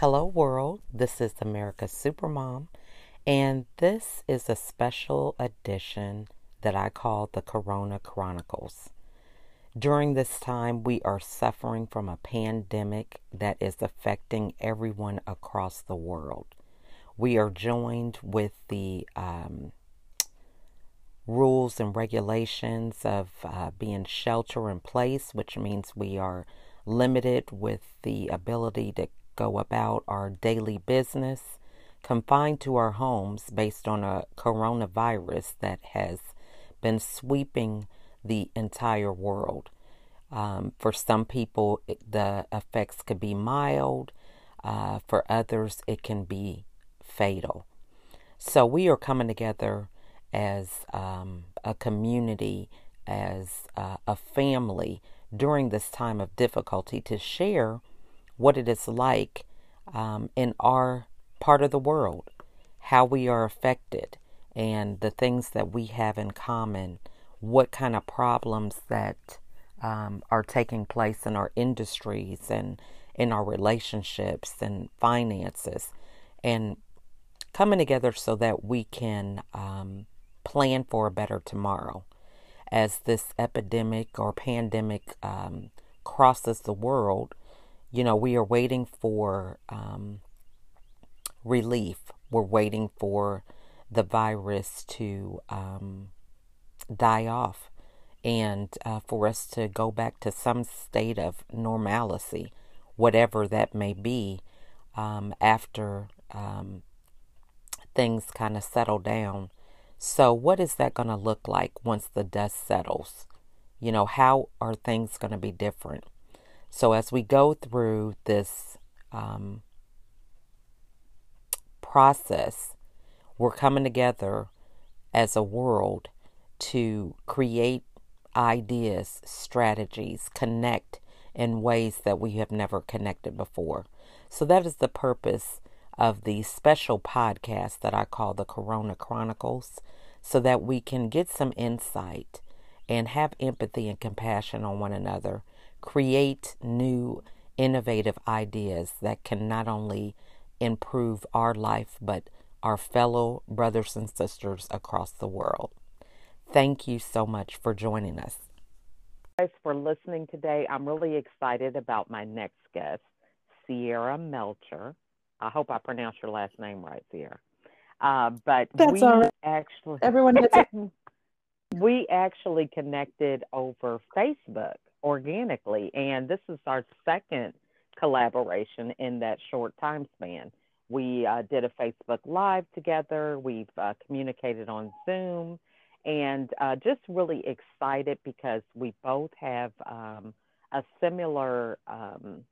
Hello, world. This is America's Supermom, and this is a special edition that I call the Corona Chronicles. During this time, we are suffering from a pandemic that is affecting everyone across the world. We are joined with the um, rules and regulations of uh, being shelter in place, which means we are limited with the ability to go about our daily business, confined to our homes based on a coronavirus that has been sweeping the entire world. Um, for some people, the effects could be mild. Uh, for others, it can be fatal. So we are coming together as um, a community, as uh, a family during this time of difficulty to share what it is like um, in our part of the world, how we are affected, and the things that we have in common, what kind of problems that um, are taking place in our industries and in our relationships and finances, and coming together so that we can um, plan for a better tomorrow. As this epidemic or pandemic um, crosses the world, you know, we are waiting for um, relief. We're waiting for the virus to um, die off and uh, for us to go back to some state of normalcy, whatever that may be, um, after um, things kind of settle down. So, what is that going to look like once the dust settles? You know, how are things going to be different? So, as we go through this um, process, we're coming together as a world to create ideas, strategies, connect in ways that we have never connected before. So, that is the purpose of the special podcast that I call the Corona Chronicles, so that we can get some insight and have empathy and compassion on one another create new, innovative ideas that can not only improve our life, but our fellow brothers and sisters across the world. Thank you so much for joining us. Guys, for listening today. I'm really excited about my next guest, Sierra Melcher. I hope I pronounced your last name right, Sierra. Uh, but That's we all right. actually everyone we actually connected over Facebook organically. And this is our second collaboration in that short time span. We uh, did a Facebook Live together, we've uh, communicated on Zoom, and uh, just really excited because we both have um, a similar um,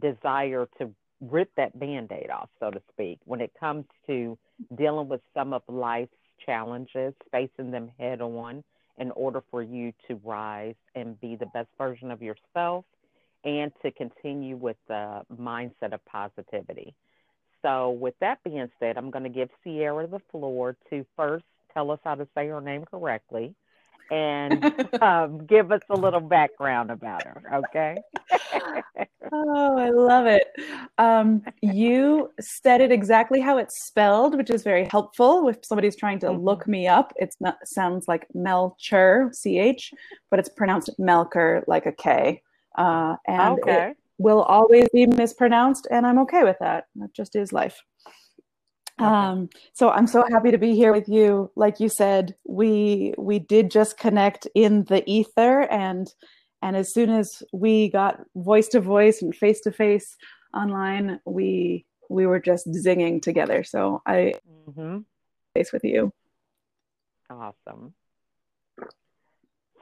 desire to rip that band aid off, so to speak, when it comes to dealing with some of life's challenges, facing them head on, in order for you to rise and be the best version of yourself and to continue with the mindset of positivity. So, with that being said, I'm going to give Sierra the floor to first tell us how to say her name correctly and um, give us a little background about her, okay? oh, I love it. Um, you said it exactly how it's spelled, which is very helpful if somebody's trying to mm-hmm. look me up. It sounds like Melcher, C H, but it's pronounced Melker, like a K. Uh, and okay. it will always be mispronounced, and I'm okay with that. That just is life. Um, so I'm so happy to be here with you. Like you said, we we did just connect in the ether, and and as soon as we got voice to voice and face to face online, we we were just zinging together. So I mm-hmm. face with you. Awesome.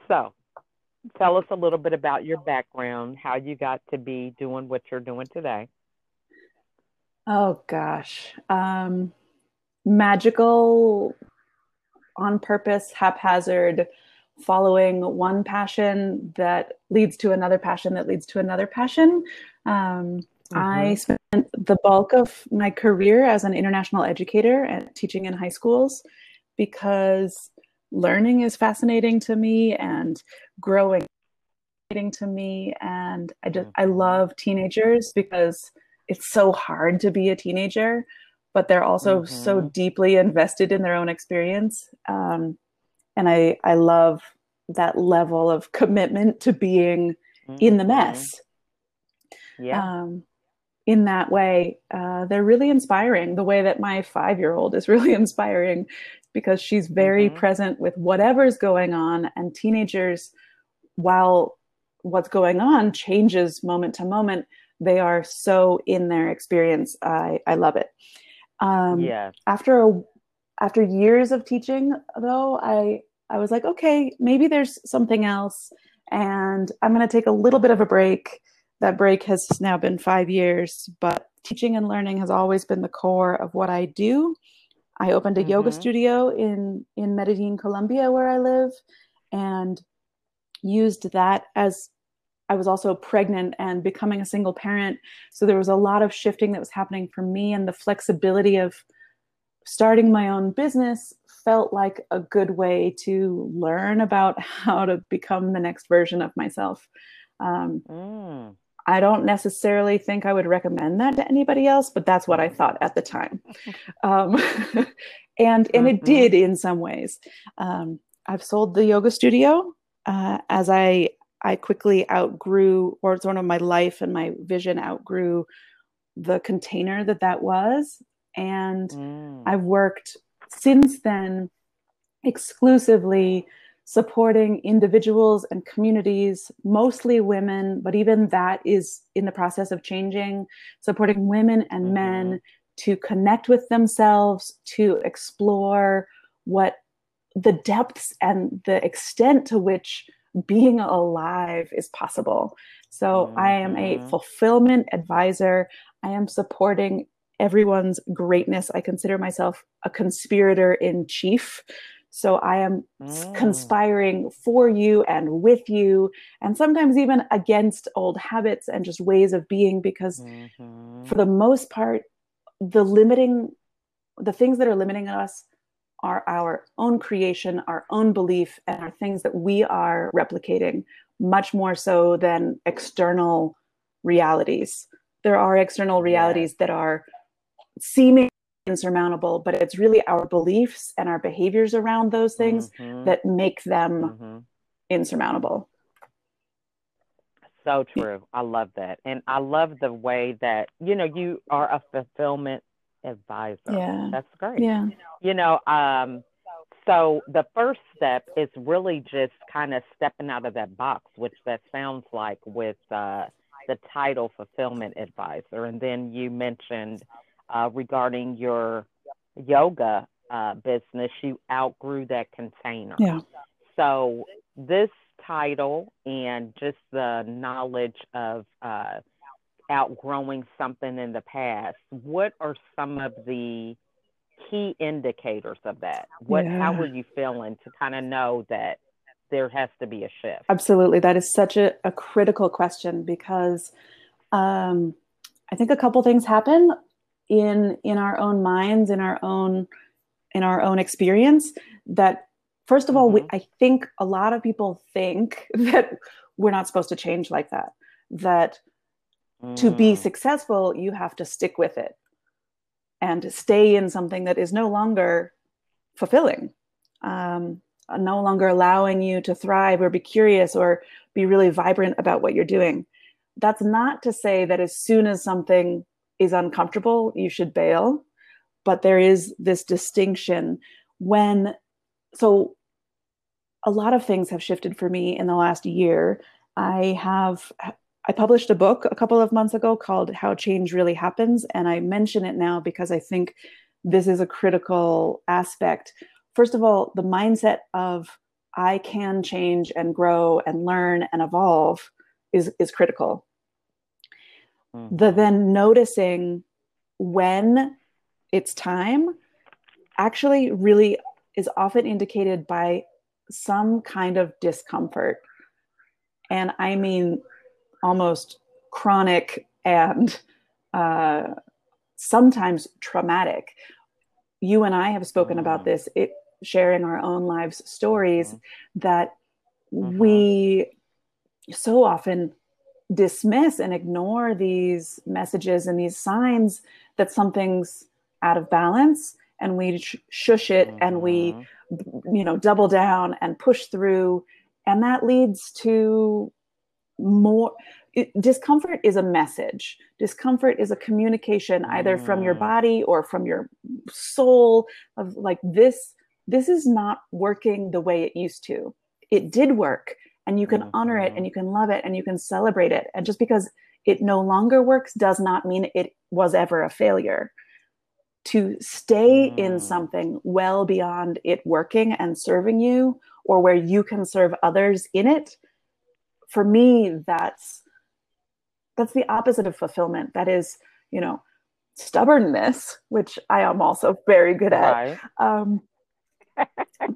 So, tell us a little bit about your background, how you got to be doing what you're doing today. Oh gosh. Um, magical, on purpose, haphazard, following one passion that leads to another passion that leads to another passion. Um, mm-hmm. I spent the bulk of my career as an international educator and teaching in high schools because learning is fascinating to me and growing to me and i just i mm-hmm. love teenagers because it's so hard to be a teenager, but they're also mm-hmm. so deeply invested in their own experience. Um, and I, I love that level of commitment to being mm-hmm. in the mess. Yeah. Um, in that way, uh, they're really inspiring. The way that my five year old is really inspiring because she's very mm-hmm. present with whatever's going on, and teenagers, while what's going on changes moment to moment, they are so in their experience. I, I love it. Um, yeah. After a, after years of teaching, though, I I was like, okay, maybe there's something else, and I'm going to take a little bit of a break. That break has now been five years, but teaching and learning has always been the core of what I do. I opened a mm-hmm. yoga studio in in Medellin, Colombia, where I live, and used that as I was also pregnant and becoming a single parent. So there was a lot of shifting that was happening for me, and the flexibility of starting my own business felt like a good way to learn about how to become the next version of myself. Um, mm. I don't necessarily think I would recommend that to anybody else, but that's what I thought at the time. Um, and and it mm-hmm. did in some ways. Um, I've sold the yoga studio uh, as I I quickly outgrew, or sort of my life and my vision outgrew the container that that was, and mm. I've worked since then exclusively supporting individuals and communities, mostly women, but even that is in the process of changing, supporting women and mm-hmm. men to connect with themselves, to explore what the depths and the extent to which being alive is possible. So mm-hmm. I am a mm-hmm. fulfillment advisor. I am supporting everyone's greatness. I consider myself a conspirator in chief. So I am mm. conspiring for you and with you, and sometimes even against old habits and just ways of being, because mm-hmm. for the most part, the limiting, the things that are limiting us are our own creation, our own belief, and are things that we are replicating much more so than external realities. There are external realities yeah. that are seeming insurmountable, but it's really our beliefs and our behaviors around those things mm-hmm. that make them mm-hmm. insurmountable. So true. I love that. And I love the way that, you know, you are a fulfillment advisor. Yeah. That's great. Yeah. You know, um, so the first step is really just kind of stepping out of that box, which that sounds like with uh, the title fulfillment advisor. And then you mentioned uh, regarding your yoga uh, business, you outgrew that container. Yeah. So this title and just the knowledge of uh, outgrowing something in the past, what are some of the key indicators of that? What yeah. how were you feeling to kind of know that there has to be a shift? Absolutely. That is such a, a critical question because um, I think a couple things happen in in our own minds in our own in our own experience that first of all mm-hmm. we, i think a lot of people think that we're not supposed to change like that that mm. to be mm. successful you have to stick with it and stay in something that is no longer fulfilling um, no longer allowing you to thrive or be curious or be really vibrant about what you're doing that's not to say that as soon as something is uncomfortable, you should bail. But there is this distinction when, so a lot of things have shifted for me in the last year. I have, I published a book a couple of months ago called How Change Really Happens. And I mention it now because I think this is a critical aspect. First of all, the mindset of I can change and grow and learn and evolve is, is critical mm. the then noticing when it's time actually really is often indicated by some kind of discomfort. And I mean almost chronic and uh, sometimes traumatic. You and I have spoken mm. about this, it, sharing our own lives stories mm. that mm-hmm. we so often dismiss and ignore these messages and these signs that something's out of balance and we sh- shush it mm-hmm. and we mm-hmm. you know double down and push through and that leads to more it, discomfort is a message discomfort is a communication either mm. from your mm. body or from your soul of like this this is not working the way it used to it did work and you can mm-hmm. honor it and mm-hmm. you can love it and you can celebrate it and just because it no longer works does not mean it was ever a failure to stay mm. in something well beyond it working and serving you or where you can serve others in it for me that's that's the opposite of fulfillment. That is you know stubbornness which i am also very good at. Right. um,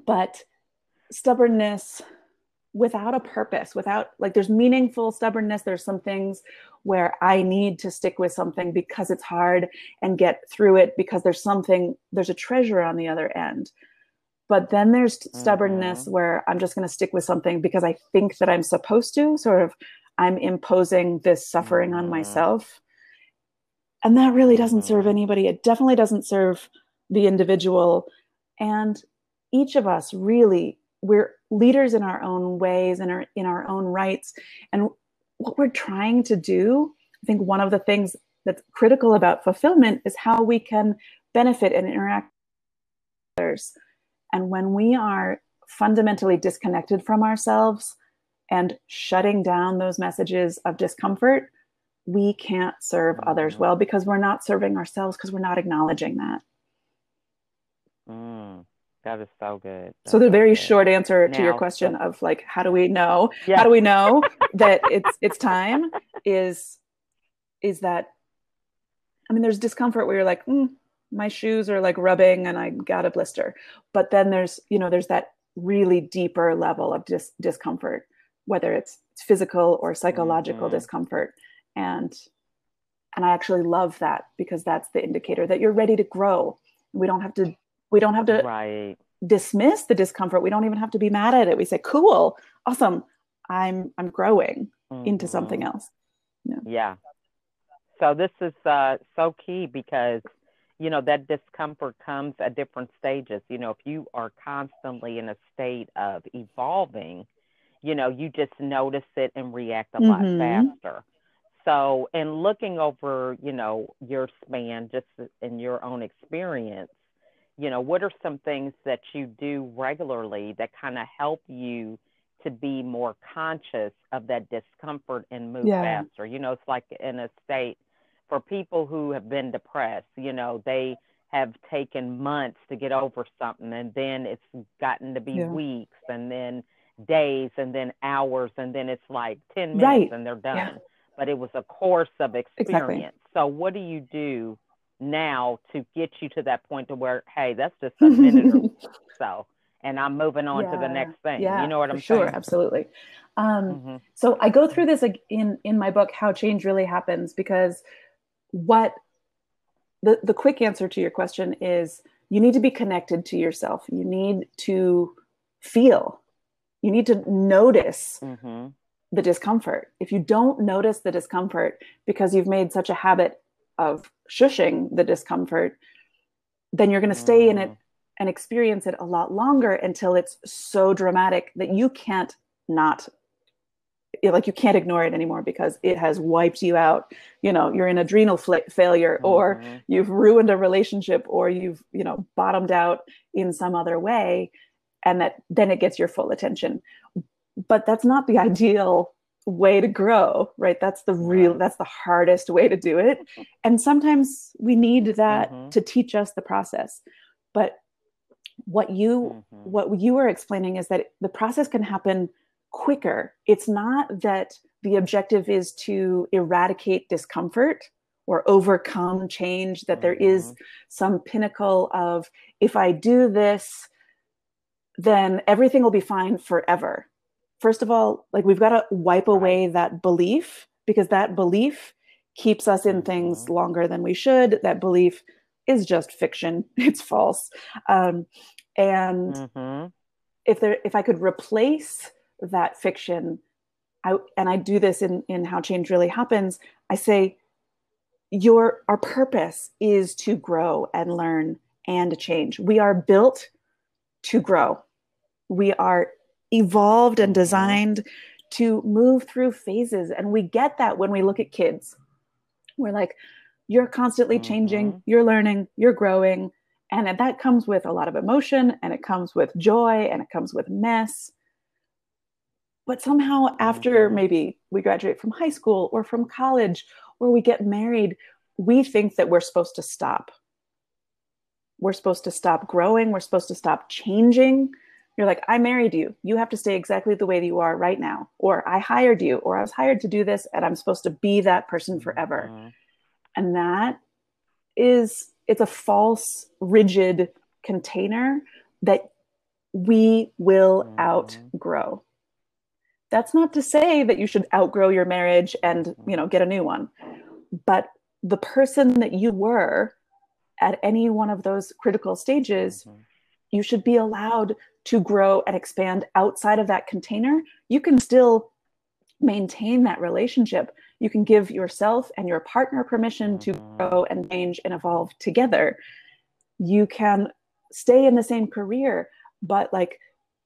but stubbornness without a purpose without like there's meaningful stubbornness. There's some things where i need to stick with something because it's hard and get through it because there's something there's a treasure on the other end but then there's stubbornness mm-hmm. where i'm just going to stick with something because i think that i'm supposed to sort of i'm imposing this suffering mm-hmm. on myself and that really doesn't serve mm-hmm. anybody it definitely doesn't serve the individual and each of us really we're leaders in our own ways and our, in our own rights. And what we're trying to do, I think one of the things that's critical about fulfillment is how we can benefit and interact with others. And when we are fundamentally disconnected from ourselves and shutting down those messages of discomfort, we can't serve others mm. well because we're not serving ourselves because we're not acknowledging that. Mm. That is so good. That's so the very good. short answer now, to your question so, of like, how do we know? Yeah. How do we know that it's it's time? Is is that? I mean, there's discomfort where you're like, mm, my shoes are like rubbing and I got a blister, but then there's you know there's that really deeper level of dis- discomfort, whether it's physical or psychological mm-hmm. discomfort, and and I actually love that because that's the indicator that you're ready to grow. We don't have to we don't have to right. dismiss the discomfort. We don't even have to be mad at it. We say, "Cool, awesome. I'm I'm growing mm-hmm. into something else." Yeah. yeah. So this is uh, so key because you know that discomfort comes at different stages. You know, if you are constantly in a state of evolving, you know, you just notice it and react a mm-hmm. lot faster. So, in looking over, you know, your span, just in your own experience, you know, what are some things that you do regularly that kind of help you to be more conscious of that discomfort and move yeah. faster? You know, it's like in a state for people who have been depressed, you know, they have taken months to get over something and then it's gotten to be yeah. weeks and then days and then hours and then it's like 10 minutes right. and they're done. Yeah. But it was a course of experience. Exactly. So what do you do now to get you to that point to where, hey, that's just a minute or so, and I'm moving on yeah, to the next thing. Yeah, you know what I'm sure, saying? absolutely. Um, mm-hmm. So I go through this in in my book, How Change Really Happens, because what the the quick answer to your question is you need to be connected to yourself. You need to feel. You need to notice. Mm-hmm the discomfort. If you don't notice the discomfort because you've made such a habit of shushing the discomfort, then you're going to stay in it mm. and experience it a lot longer until it's so dramatic that you can't not like you can't ignore it anymore because it has wiped you out you know you're in adrenal fl- failure mm-hmm. or you've ruined a relationship or you've you know bottomed out in some other way and that then it gets your full attention but that's not the ideal way to grow right that's the real that's the hardest way to do it and sometimes we need that mm-hmm. to teach us the process but what you mm-hmm. what you were explaining is that the process can happen quicker it's not that the objective is to eradicate discomfort or overcome change that mm-hmm. there is mm-hmm. some pinnacle of if i do this then everything will be fine forever first of all, like we've got to wipe away that belief because that belief keeps us in things mm-hmm. longer than we should. That belief is just fiction. It's false. Um, and mm-hmm. if there, if I could replace that fiction I and I do this in in how change really happens. I say your our purpose is to grow and learn and change. We are built to grow. We are evolved and designed to move through phases and we get that when we look at kids. We're like you're constantly changing, mm-hmm. you're learning, you're growing, and that comes with a lot of emotion and it comes with joy and it comes with mess but somehow, after maybe we graduate from high school or from college or we get married, we think that we're supposed to stop. We're supposed to stop growing. We're supposed to stop changing. You're like, I married you. You have to stay exactly the way that you are right now. Or I hired you, or I was hired to do this, and I'm supposed to be that person forever. Mm-hmm. And that is, it's a false, rigid container that we will mm-hmm. outgrow that's not to say that you should outgrow your marriage and you know get a new one but the person that you were at any one of those critical stages mm-hmm. you should be allowed to grow and expand outside of that container you can still maintain that relationship you can give yourself and your partner permission to mm-hmm. grow and change and evolve together you can stay in the same career but like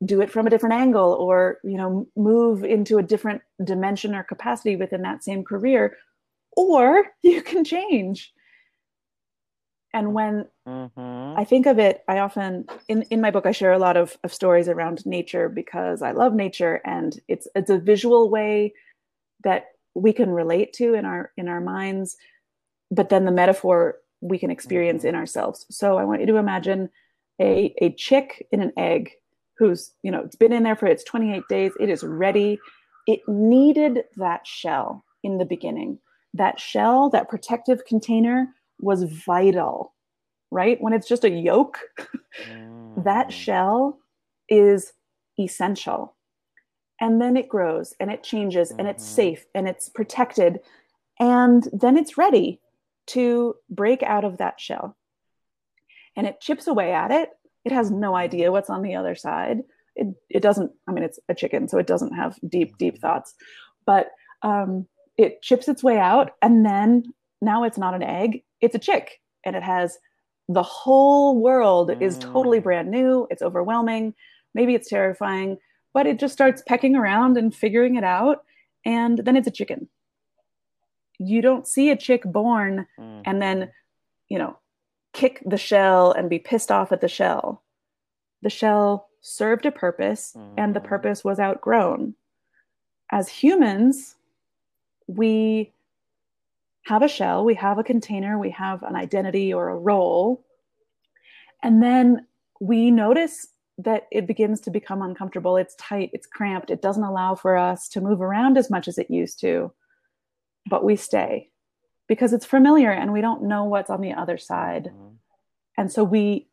do it from a different angle or you know move into a different dimension or capacity within that same career or you can change and when mm-hmm. i think of it i often in, in my book i share a lot of, of stories around nature because i love nature and it's it's a visual way that we can relate to in our in our minds but then the metaphor we can experience mm-hmm. in ourselves so i want you to imagine a, a chick in an egg who's, you know, it's been in there for its 28 days. It is ready. It needed that shell in the beginning. That shell, that protective container was vital, right? When it's just a yolk, mm. that shell is essential. And then it grows and it changes mm-hmm. and it's mm-hmm. safe and it's protected. And then it's ready to break out of that shell. And it chips away at it it has no idea what's on the other side. It, it doesn't, I mean, it's a chicken, so it doesn't have deep, deep thoughts, but um, it chips its way out. And then now it's not an egg, it's a chick. And it has the whole world is totally mm. brand new. It's overwhelming. Maybe it's terrifying, but it just starts pecking around and figuring it out. And then it's a chicken. You don't see a chick born and then, you know, kick the shell and be pissed off at the shell. The shell served a purpose mm-hmm. and the mm-hmm. purpose was outgrown. As humans, we have a shell, we have a container, we have an identity or a role. And then we notice that it begins to become uncomfortable. It's tight, it's cramped, it doesn't allow for us to move around as much as it used to. But we stay because it's familiar and we don't know what's on the other side. Mm-hmm. And so we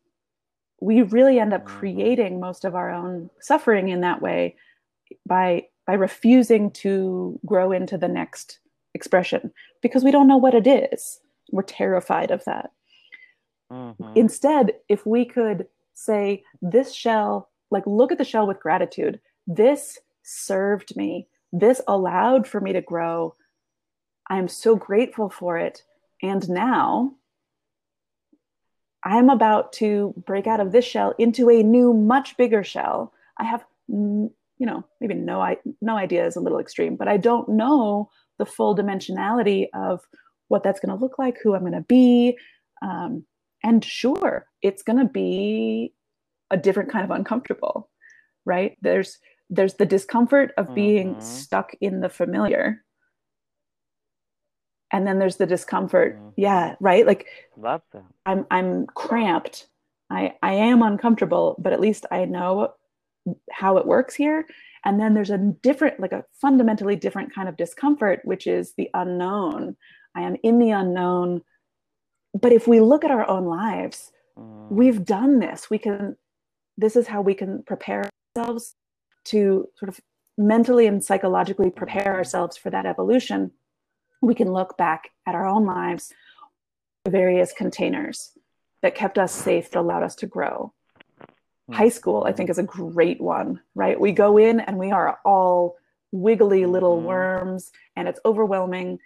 we really end up mm-hmm. creating most of our own suffering in that way by by refusing to grow into the next expression because we don't know what it is. We're terrified of that. Mm-hmm. Instead, if we could say, this shell, like look at the shell with gratitude, this served me, this allowed for me to grow, I am so grateful for it. And now I'm about to break out of this shell into a new, much bigger shell. I have, you know, maybe no, no idea is a little extreme, but I don't know the full dimensionality of what that's going to look like, who I'm going to be. Um, and sure, it's going to be a different kind of uncomfortable, right? There's there's the discomfort of being mm-hmm. stuck in the familiar and then there's the discomfort. Mm-hmm. yeah right? Like love that. I'm i'm cramped. I i am uncomfortable but at least i know how it works here. And then there's a different like a fundamentally different kind of discomfort which is the unknown. I am in the unknown. But if we look at our own lives mm. we've done this. We can this is how we can prepare ourselves to sort of mentally and psychologically prepare ourselves for that evolution we can look back at our own lives, various containers that kept us safe, that allowed us to grow. Hmm. High school, I think, is a great one, right? We go in and we are all wiggly little Mm-hmm. worms and it's overwhelming.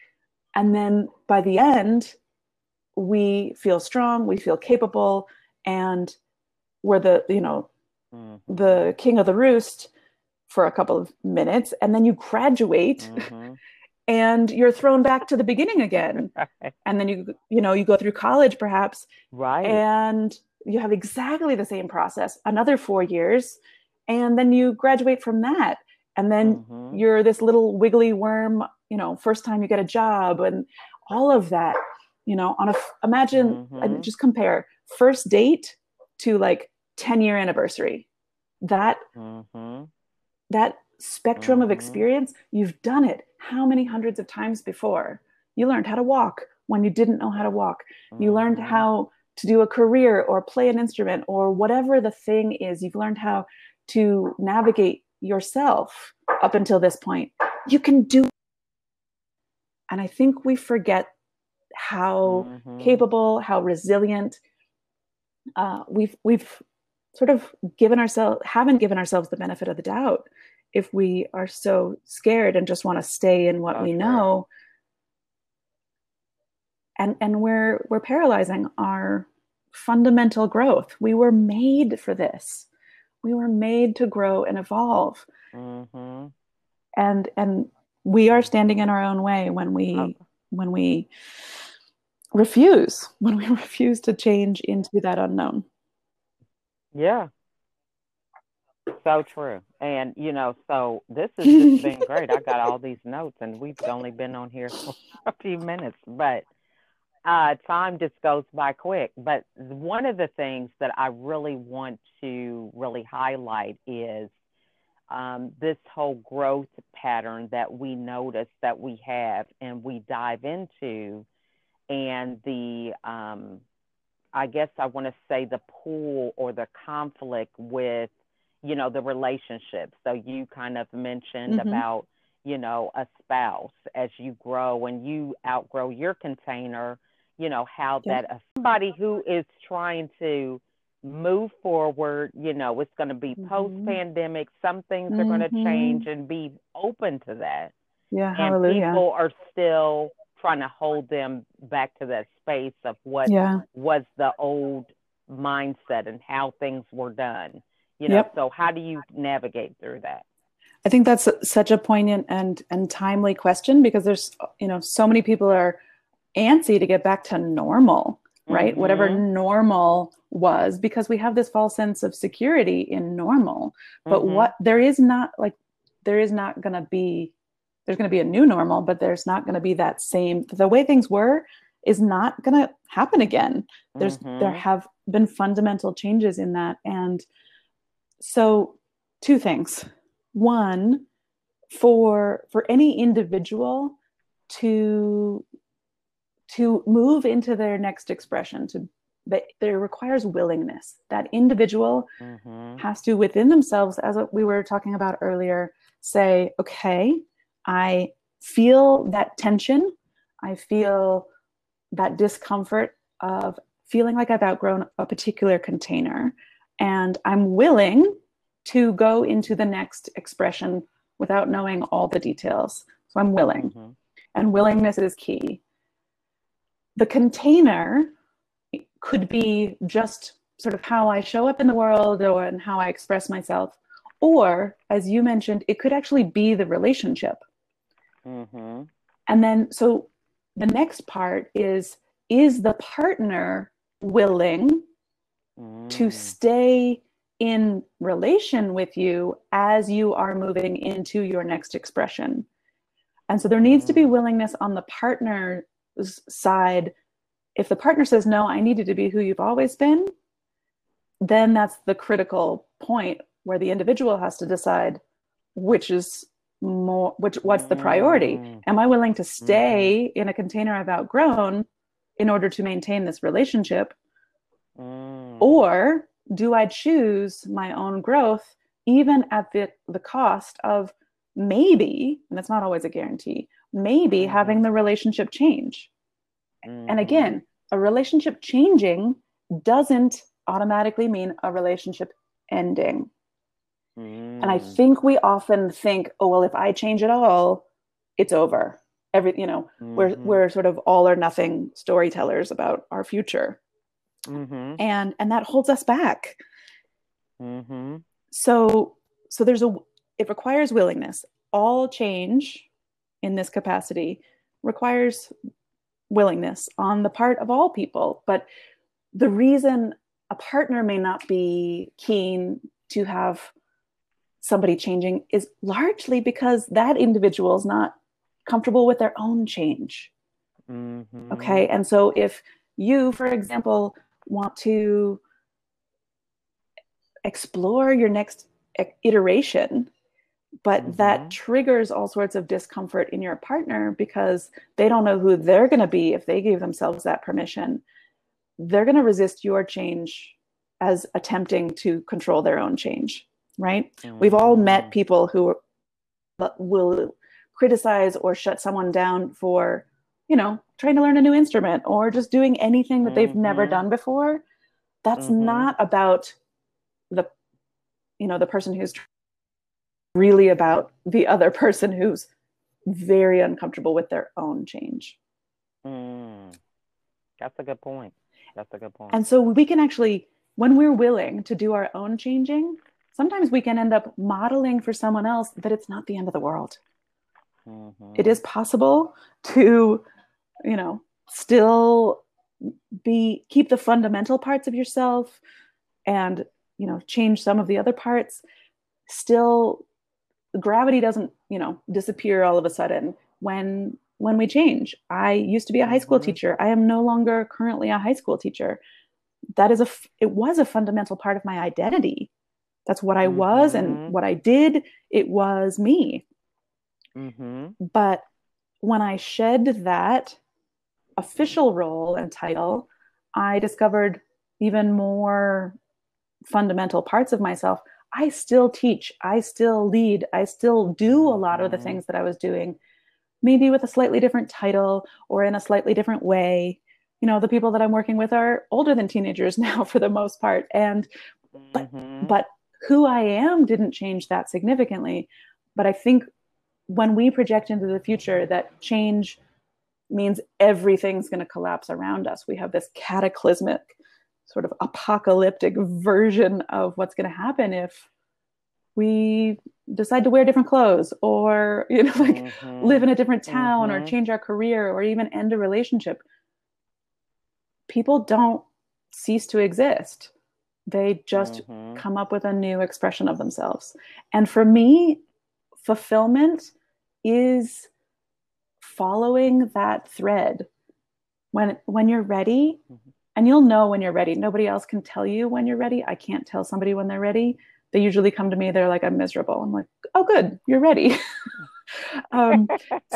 And then by the end, we feel strong, we feel capable, and we're the, you know, Mhm. the king of the roost for a couple of minutes. And then you graduate Mhm. And you're thrown back to the beginning again. Right. And then you, you know, you go through college perhaps Right. and you have exactly the same process another four years and then you graduate from that and then Mhm. you're this little wiggly worm you know first time you get a job and all of that you know on a imagine uh, Mhm. just compare first date to like 10 year anniversary that Mhm. that spectrum of Mhm. experience you've done it how many hundreds of times before you learned how to walk when you didn't know how to walk you learned Mhm. how to do a career or play an instrument or whatever the thing is you've learned how to navigate yourself up until this point you can do and i think we forget how Mhm. capable how resilient uh, we've we've sort of given ourselves haven't given ourselves the benefit of the doubt if we are so scared and just want to stay in what we know and and we're we're paralyzing our fundamental growth we were made for this we were made to grow and evolve Mhm. and and we are standing in our own way when we Oh. when we refuse when we refuse to change into that unknown Yeah. So true. And you know, so this has just been great. I got all these notes and we've only been on here for a few minutes, but uh time just goes by quick. But one of the things that I really want to really highlight is um, this whole growth pattern that we notice that we have and we dive into and the um, I guess I want to say the pull or the conflict with, you know, the relationship. So you kind of mentioned Mhm. about, you know, a spouse as you grow and you outgrow your container, you know, how Yeah. that somebody who is trying to move forward, you know, it's going to be Mhm. post pandemic, some things are going to change and be open to that yeah and hallelujah people are still trying to hold them back to that space of what yeah was the old mindset and how things were done you know Yep. so how do you navigate through that I think that's such a poignant and and timely question because there's you know so many people are antsy to get back to normal, right? Whatever Mhm. normal was because we have this false sense of security in normal. But Mhm. what there is not like there is not going to be there's going to be a new normal, but there's not going to be that same the way things were is not going to happen again. There's there Mhm. have been fundamental changes in that and so two things. One for for any individual to to move into their next expression to that there requires willingness. That individual Mhm. has to within themselves as we were talking about earlier say okay i feel that tension. I feel that discomfort of feeling like i've outgrown a particular container and i'm willing to go into the next expression without knowing all the details so i'm willing Mhm. and willingness is key the container could be just sort of how I show up in the world or and how I express myself. Or, as you mentioned, it could actually be the relationship. Mhm. And then, so the next part is is the partner willing to Mm. stay in relation with you as you are moving into your next expression? And so there needs to be Mm. willingness on the partner's side. If the partner says, No, I needed to be who you've always been, then that's the critical point where the individual has to decide which is more which what's the priority Mm. am i willing to stay in a container i've outgrown in order to maintain this relationship Mm. Or do I choose my own growth even at the, the cost of maybe, and it's not always a guarantee, maybe Mhm. having the relationship change? Mhm. And again, a relationship changing doesn't automatically mean a relationship ending. Mm. And I mm. think we often think, oh well, if I change at all, it's over. Every you know, mm-hmm. we're we're sort of all or nothing storytellers about our future. Mm-hmm. And and that holds us back. Mm-hmm. So so there's a it requires willingness. All change in this capacity requires willingness on the part of all people. But the reason a partner may not be keen to have somebody changing is largely because that individual is not comfortable with their own change. Mm-hmm. Okay. And so if you, for example, want to explore your next iteration but mm-hmm. that triggers all sorts of discomfort in your partner because they don't know who they're going to be if they give themselves that permission they're going to resist your change as attempting to control their own change right mm-hmm. we've all met mm-hmm. people who will criticize or shut someone down for you know trying to learn a new instrument or just doing anything that they've mm-hmm. never done before that's mm-hmm. not about the you know the person who's really about the other person who's very uncomfortable with their own change. Mm, that's a good point. That's a good point. And so we can actually, when we're willing to do our own changing, sometimes we can end up modeling for someone else that it's not the end of the world. Mm-hmm. It is possible to, you know, still be keep the fundamental parts of yourself and you know change some of the other parts still gravity doesn't you know disappear all of a sudden when when we change i used to be a high school mm-hmm. teacher i am no longer currently a high school teacher that is a it was a fundamental part of my identity that's what i mm-hmm. was and mm-hmm. what i did it was me mm-hmm. but when i shed that official role and title i discovered even more fundamental parts of myself I still teach, I still lead, I still do a lot of the mm-hmm. things that I was doing, maybe with a slightly different title or in a slightly different way. You know, the people that I'm working with are older than teenagers now for the most part. And but mm-hmm. but who I am didn't change that significantly. But I think when we project into the future that change means everything's going to collapse around us. We have this cataclysmic sort of apocalyptic version of what's going to happen if we decide to wear different clothes or you know like mm-hmm. live in a different town mm-hmm. or change our career or even end a relationship people don't cease to exist they just mm-hmm. come up with a new expression of themselves and for me fulfillment is following that thread when when you're ready mm-hmm and you'll know when you're ready. Nobody else can tell you when you're ready. I can't tell somebody when they're ready. They usually come to me, they're like, I'm miserable. I'm like, oh, good, you're ready. um,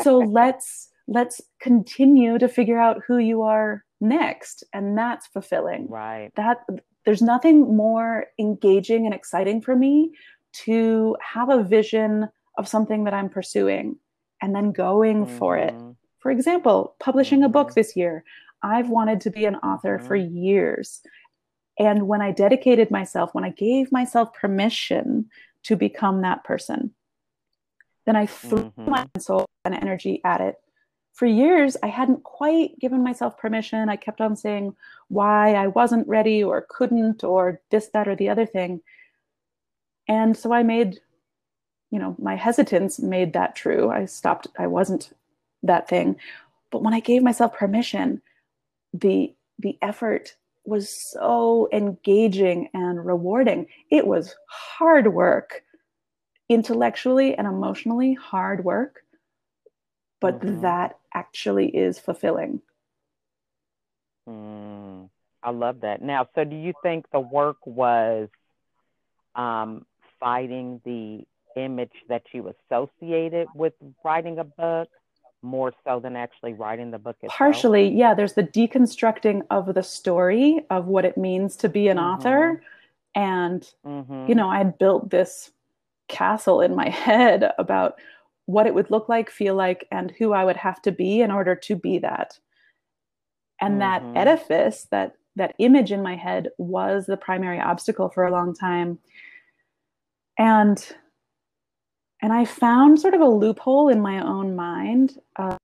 so let's let's continue to figure out who you are next and that's fulfilling right that there's nothing more engaging and exciting for me to have a vision of something that i'm pursuing and then going mm-hmm. for it mm-hmm. for example publishing a book mm-hmm. this year I've wanted to be an author for mm-hmm. years. And when I dedicated myself, when I gave myself permission to become that person, then I threw mm-hmm. my soul and energy at it. For years, I hadn't quite given myself permission. I kept on saying why I wasn't ready or couldn't or this, that, or the other thing. And so I made, you know, my hesitance made that true. I stopped, I wasn't that thing. But when I gave myself permission, the the effort was so engaging and rewarding. It was hard work, intellectually and emotionally hard work, but mm-hmm. that actually is fulfilling. Mm, I love that. Now, so do you think the work was um, fighting the image that you associated with writing a book? more so than actually writing the book itself? Partially, yeah. There's the deconstructing of the story of what it means to be an mm-hmm. author. And, mm-hmm. you know, I had built this castle in my head about what it would look like, feel like, and who I would have to be in order to be that. And mm-hmm. that edifice, that that image in my head was the primary obstacle for a long time. and and I found sort of a loophole in my own mind of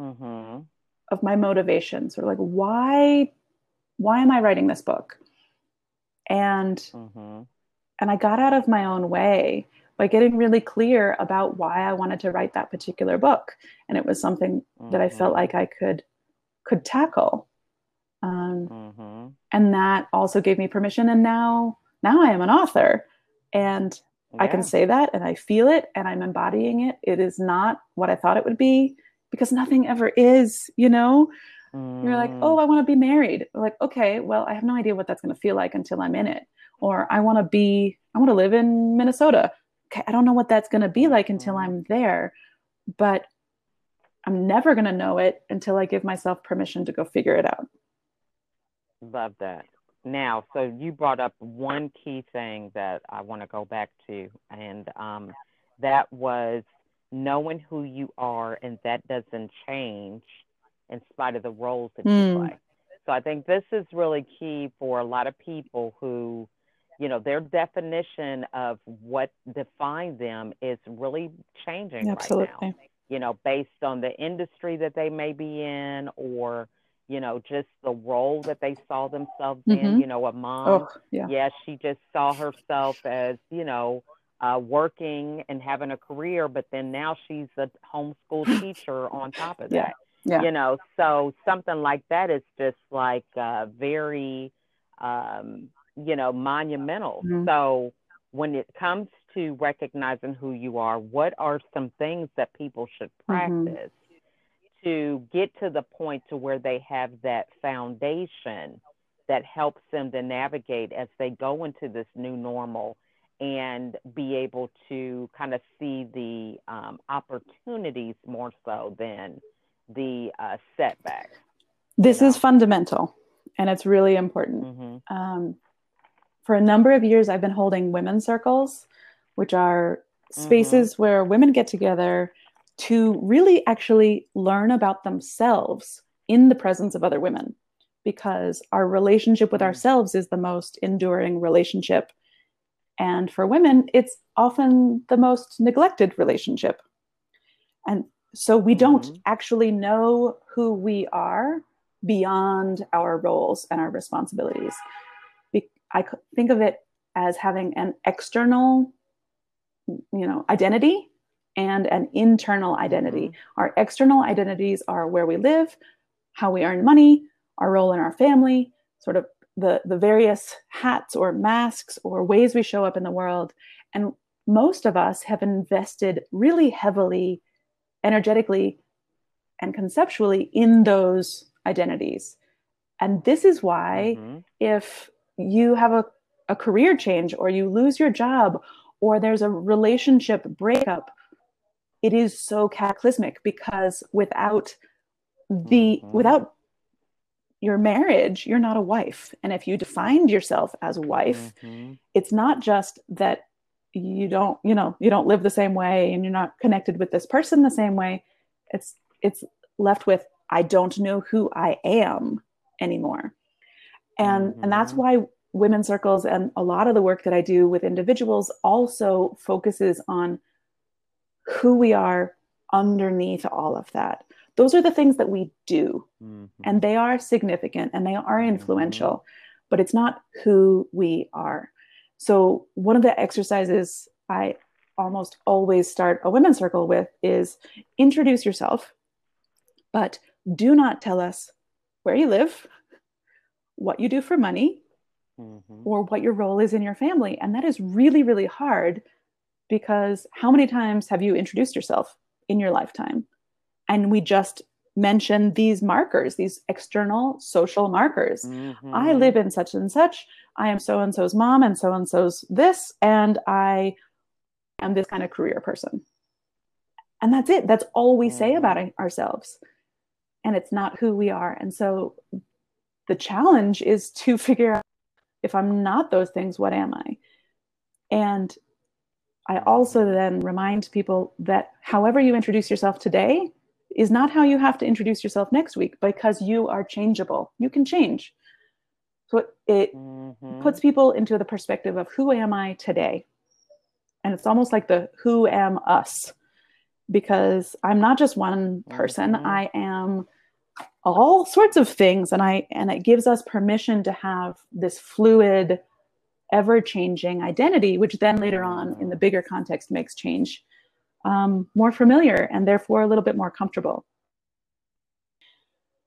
Mm-hmm. of my motivation, sort of like why why am I writing this book? And Mm-hmm. and I got out of my own way by getting really clear about why I wanted to write that particular book, and it was something that I felt Mhm. like I could could tackle. Um, Mm-hmm. and that also gave me permission and now now i am an author and i can say that and i feel it and i'm embodying it. It is not what i thought it would be because nothing ever is you know? You're like Mm. oh i want to be married. Like okay well i have no idea what that's going to feel like until i'm in it. Or i want to be i want to live in minnesota. Okay i don't know what that's going to be like until Mhm. i'm there but i'm never going to know it until i give myself permission to go figure it out. Love that. Now, so you brought up one key thing that I want to go back to, and um, that was knowing who you are, and that doesn't change in spite of the roles that you Mm. play. So I think this is really key for a lot of people who, you know, their definition of what defines them is really changing right now. You know, based on the industry that they may be in, or you know, just the role that they saw themselves in. Mhm. You know, a mom oh yeah yes, she just saw herself as, you know, uh, working and having a career, but then now she's a homeschool teacher on top of Yeah, that. yeah. You know, so something like that is just like uh, very, um, you know, monumental. Mhm. So when it comes to recognizing who you are, what are some things that people should Mhm. practice to get to the point to where they have that foundation that helps them to navigate as they go into this new normal and be able to kind of see the um, opportunities more so than the uh, setbacks. This know. is fundamental and it's really important. Mm-hmm. Um, for a number of years, I've been holding women's circles, which are spaces where women get together to really actually learn about themselves in the presence of other women because our relationship with Mm. ourselves is the most enduring relationship. And for women, it's often the most neglected relationship. And so we don't Mhm. actually know who we are beyond our roles and our responsibilities. Be- I c- think of it as having an external, you know, identity and an internal identity. Our external identities are where we live, how we earn money, our role in our family, sort of the the various hats or masks or ways we show up in the world. And most of us have invested really heavily energetically and conceptually in those identities. And this is why Mhm. if you have a, a career change or you lose your job or there's a relationship breakup, it is so cataclysmic because without the Mhm. without your marriage, you're not a wife. And if you defined yourself as a wife, Mhm. it's not just that you don't you know you don't live the same way and you're not connected with this person the same way it's it's left with i don't know who i am anymore and and that's Mhm. why women's circles and a lot of the work that i do with individuals also focuses on who we are underneath all of that those are the things that we do Mhm. and they are significant and they are Mhm. influential but it's not who we are so one of the exercises i almost always start a women's circle with is introduce yourself but do not tell us where you live what you do for money Mhm. or what your role is in your family and that is really really hard because how many times have you introduced yourself in your lifetime and we just mention these markers these external social markers I Mhm. live in such and such. I am so and so's mom and so and so's this, and I am this kind of career person. And that's it. That's all we say about Mhm. ourselves. And it's not who we are. And so the challenge is to figure out if I'm not those things, what am I? And I also then remind people that however you introduce yourself today is not how you have to introduce yourself next week because you are changeable. You can change. So it, Mhm. puts people into the perspective of who am I today? And it's almost like the who am us because I'm not just one person. Mhm. I am all sorts of things and I and it gives us permission to have this fluid ever changing identity which then later on in the bigger context makes change um, more familiar and therefore a little bit more comfortable.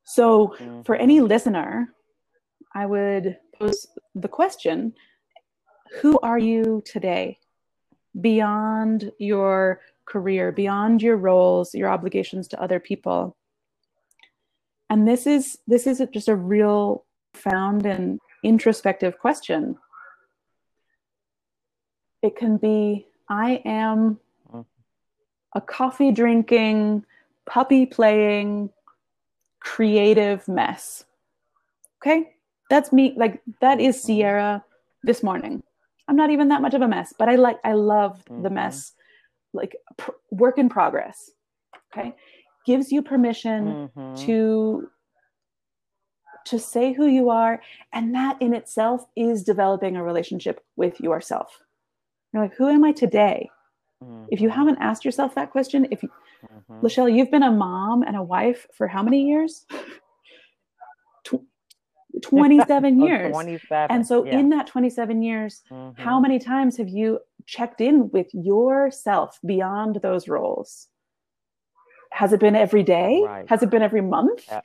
So for any listener, I would pose the question Who are you today? Beyond your career, beyond your roles, your obligations to other people. And this is this is just a real profound and introspective question. It can be I am a coffee drinking, puppy playing, creative mess. Okay? That's me like that is Sierra this morning. I'm not even that much of a mess, but I like I love the Mhm. mess like pr- work in progress. Okay? Gives you permission Mhm. to to say who you are and that in itself is developing a relationship with yourself you're like who am i today if you Mhm. haven't asked yourself that question if you, Mhm. lachelle you've been a mom and a wife for how many years Tw- 27 Oh, years 27. and so yeah. in that 27 years how Mhm. many times have you checked in with yourself beyond those roles has it been every day Right. has it been every month Yeah.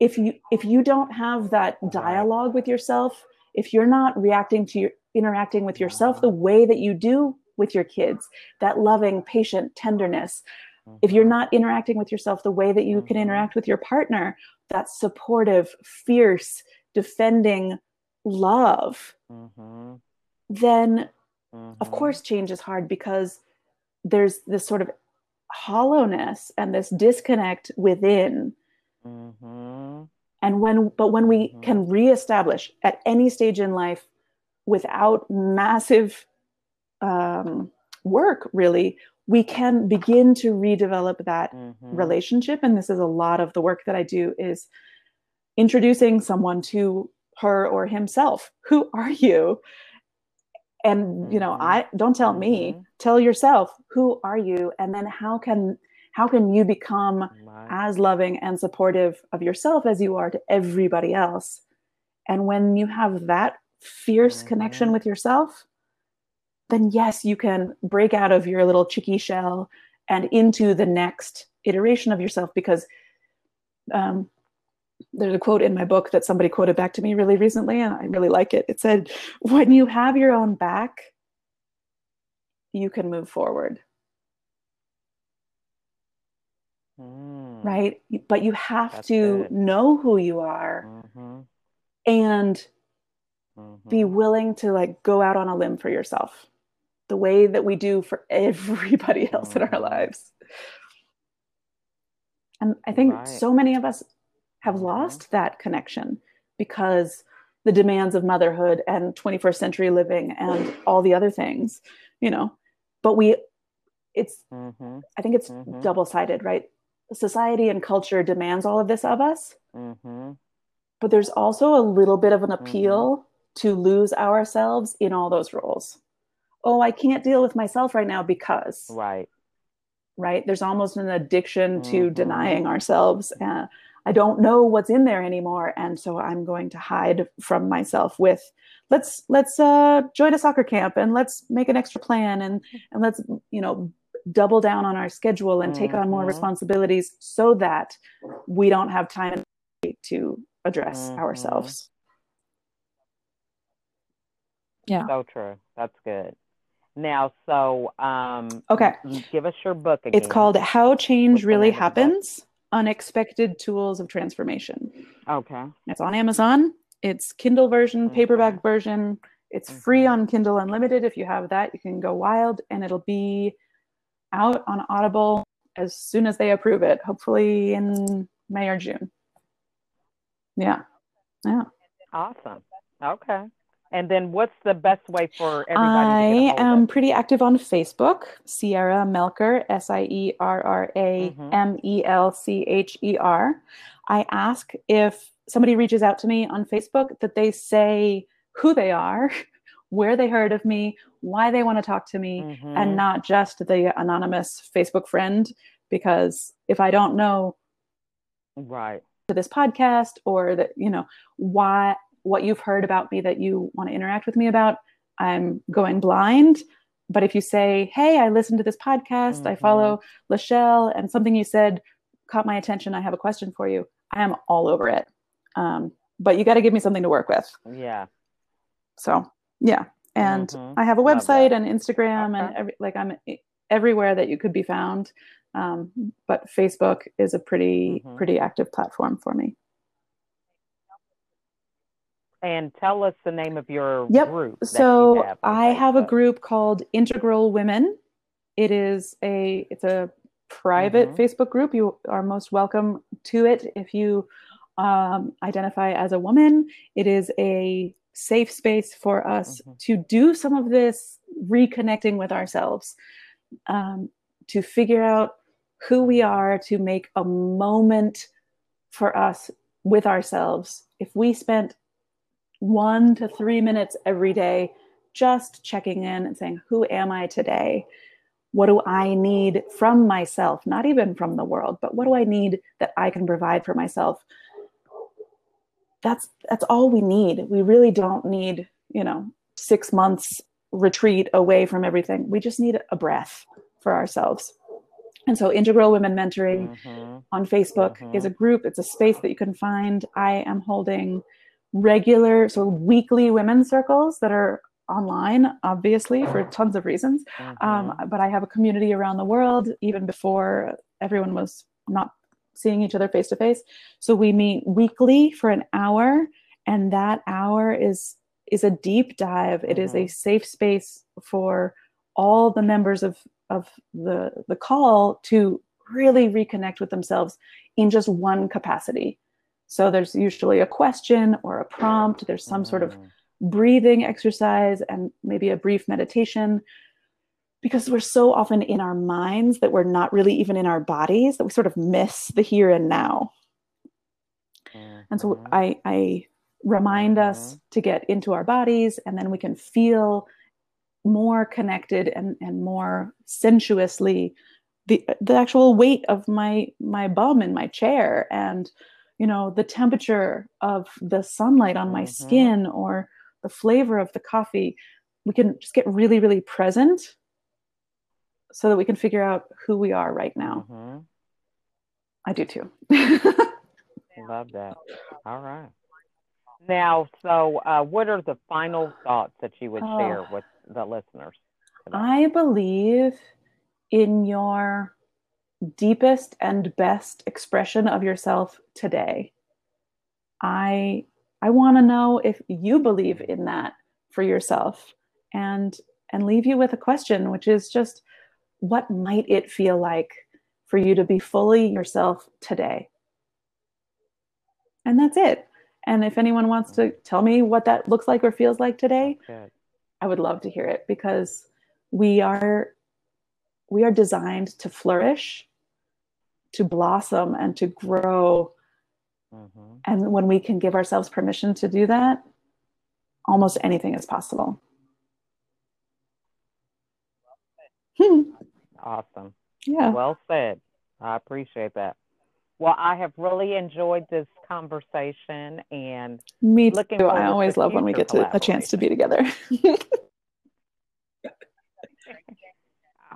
if you if you don't have that dialogue with yourself if you're not reacting to your interacting with yourself the way that you do with your kids that loving patient tenderness if you're not interacting with yourself the way that you can Mhm. interact with your partner that supportive fierce defending love mm-hmm. then of Mhm. course change is hard because there's this sort of hollowness and this disconnect within Mhm. And when but when we Mhm. can reestablish at any stage in life without massive um, work really we can begin to redevelop that Mhm. relationship and this is a lot of the work that i do is introducing someone to her or himself who are you and you know Mhm. i don't tell me Mhm. tell yourself who are you and then how can how can you become Right. as loving and supportive of yourself as you are to everybody else and when you have that fierce connection Mhm. with yourself then yes you can break out of your little chicky shell and into the next iteration of yourself because um, there's a quote in my book that somebody quoted back to me really recently and i really like it it said when you have your own back you can move forward Mm. right but you have That's to good. know who you are Mhm. and be Mhm. willing to like go out on a limb for yourself the way that we do for everybody else in our Mhm. lives and i think Right. so many of us have Mhm. lost that connection because the demands of motherhood and 21st century living and all the other things you know but we it's Mhm. i think it's Mhm. double-sided right society and culture demands all of this of us Mhm. but there's also a little bit of an Mm-hmm. appeal to lose ourselves in all those roles. Oh, I can't deal with myself right now because, Right. right? There's almost an addiction to Mhm. denying ourselves. Uh, I don't know what's in there anymore, and so I'm going to hide from myself with let's let's uh, join a soccer camp and let's make an extra plan and and let's you know double down on our schedule and take on more Mhm. responsibilities so that we don't have time to address Mhm. ourselves. Yeah. So true. That's good. Now, so um, Okay. give us your book again. It's called How Change What's Really name of the book? Happens Unexpected Tools of Transformation. Okay. It's on Amazon. It's Kindle version, paperback version. It's free on Kindle Unlimited. If you have that, you can go wild and it'll be out on Audible as soon as they approve it, hopefully in May or June. Yeah. Yeah. Awesome. Okay. And then what's the best way for everybody to I am of pretty active on Facebook, Sierra Melcher, S I E R R A. M E L C H E R. I ask if somebody reaches out to me on Facebook that they say who they are, where they heard of me, why they want to talk to me, Mhm. and not just the anonymous Facebook friend. Because if I don't know right. to this podcast or that, you know, why what you've heard about me that you want to interact with me about, I'm going blind. But if you say, Hey, I listened to this podcast, I Mhm. follow Lachelle, and something you said caught my attention, I have a question for you, I am all over it. Um, but you got to give me something to work with. Yeah. So yeah, and Mhm. I have a website and Instagram and every, like I'm everywhere that you could be found. Um, but Facebook is a pretty Mhm. pretty active platform for me. And tell us the name of your Yep. group. So have I have a group called Integral Women. It is a it's a private Mhm. Facebook group. You are most welcome to it if you um, identify as a woman. It is a safe space for us Mhm. to do some of this reconnecting with ourselves, um, to figure out who we are, to make a moment for us with ourselves. If we spent one to three minutes every day just checking in and saying, Who am I today? What do I need from myself? Not even from the world, but what do I need that I can provide for myself? That's that's all we need. We really don't need, you know, six months retreat away from everything. We just need a breath for ourselves. And so Integral Women Mentoring Mhm. on Facebook Mhm. is a group. It's a space that you can find. I am holding regular, so weekly women's circles that are online, obviously, for tons of reasons. Um, Mhm. but I have a community around the world, even before everyone was not seeing each other face to face. So we meet weekly for an hour, and that hour is is a deep dive. It is a Mhm. safe space for all the members of of the the call to really reconnect with themselves in just one capacity. So there's usually a question or a prompt. There's some sort of Mm. breathing exercise and maybe a brief meditation because we're so often in our minds that we're not really even in our bodies that we sort of miss the here and now and so Mhm. i i remind us Mhm. to get into our bodies and then we can feel more connected and and more sensuously the the actual weight of my my bum in my chair and you know the temperature of the sunlight on my Mhm. skin or the flavor of the coffee we can just get really really present so that we can figure out who we are right now Mhm. i do too Love that. All right. Now, so uh, what are the final thoughts that you would Oh. share with the listeners? today? I believe in your deepest and best expression of yourself today. I I want to know if you believe in that for yourself and and leave you with a question which is just what might it feel like for you to be fully yourself today? And that's it. And if anyone wants to tell me what that looks like or feels like today, Good. I would love to hear it because we are we are designed to flourish, to blossom and to grow. Mhm. And when we can give ourselves permission to do that, almost anything is possible. Hmm. Awesome. yeah. Well said. I appreciate that. Well, I have really enjoyed this conversation and Me looking too. I always love when we get to a chance to be together.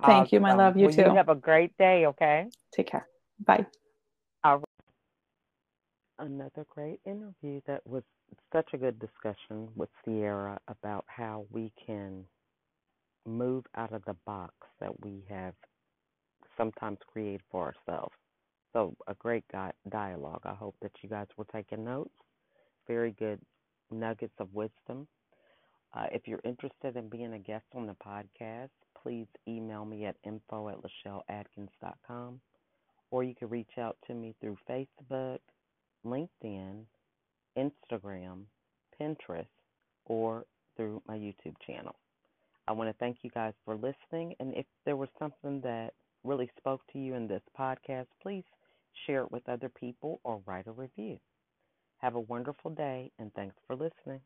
Thank you, my love. You well, too. You have a great day, okay? Take care. Bye. Another great interview that was such a good discussion with Sierra about how we can move out of the box that we have sometimes created for ourselves. So, a great di- dialogue. I hope that you guys were taking notes. Very good nuggets of wisdom. Uh, if you're interested in being a guest on the podcast, please email me at info at lachelleadkins.com or you can reach out to me through Facebook, LinkedIn, Instagram, Pinterest, or through my YouTube channel. I want to thank you guys for listening. And if there was something that really spoke to you in this podcast, please share it with other people or write a review. Have a wonderful day, and thanks for listening.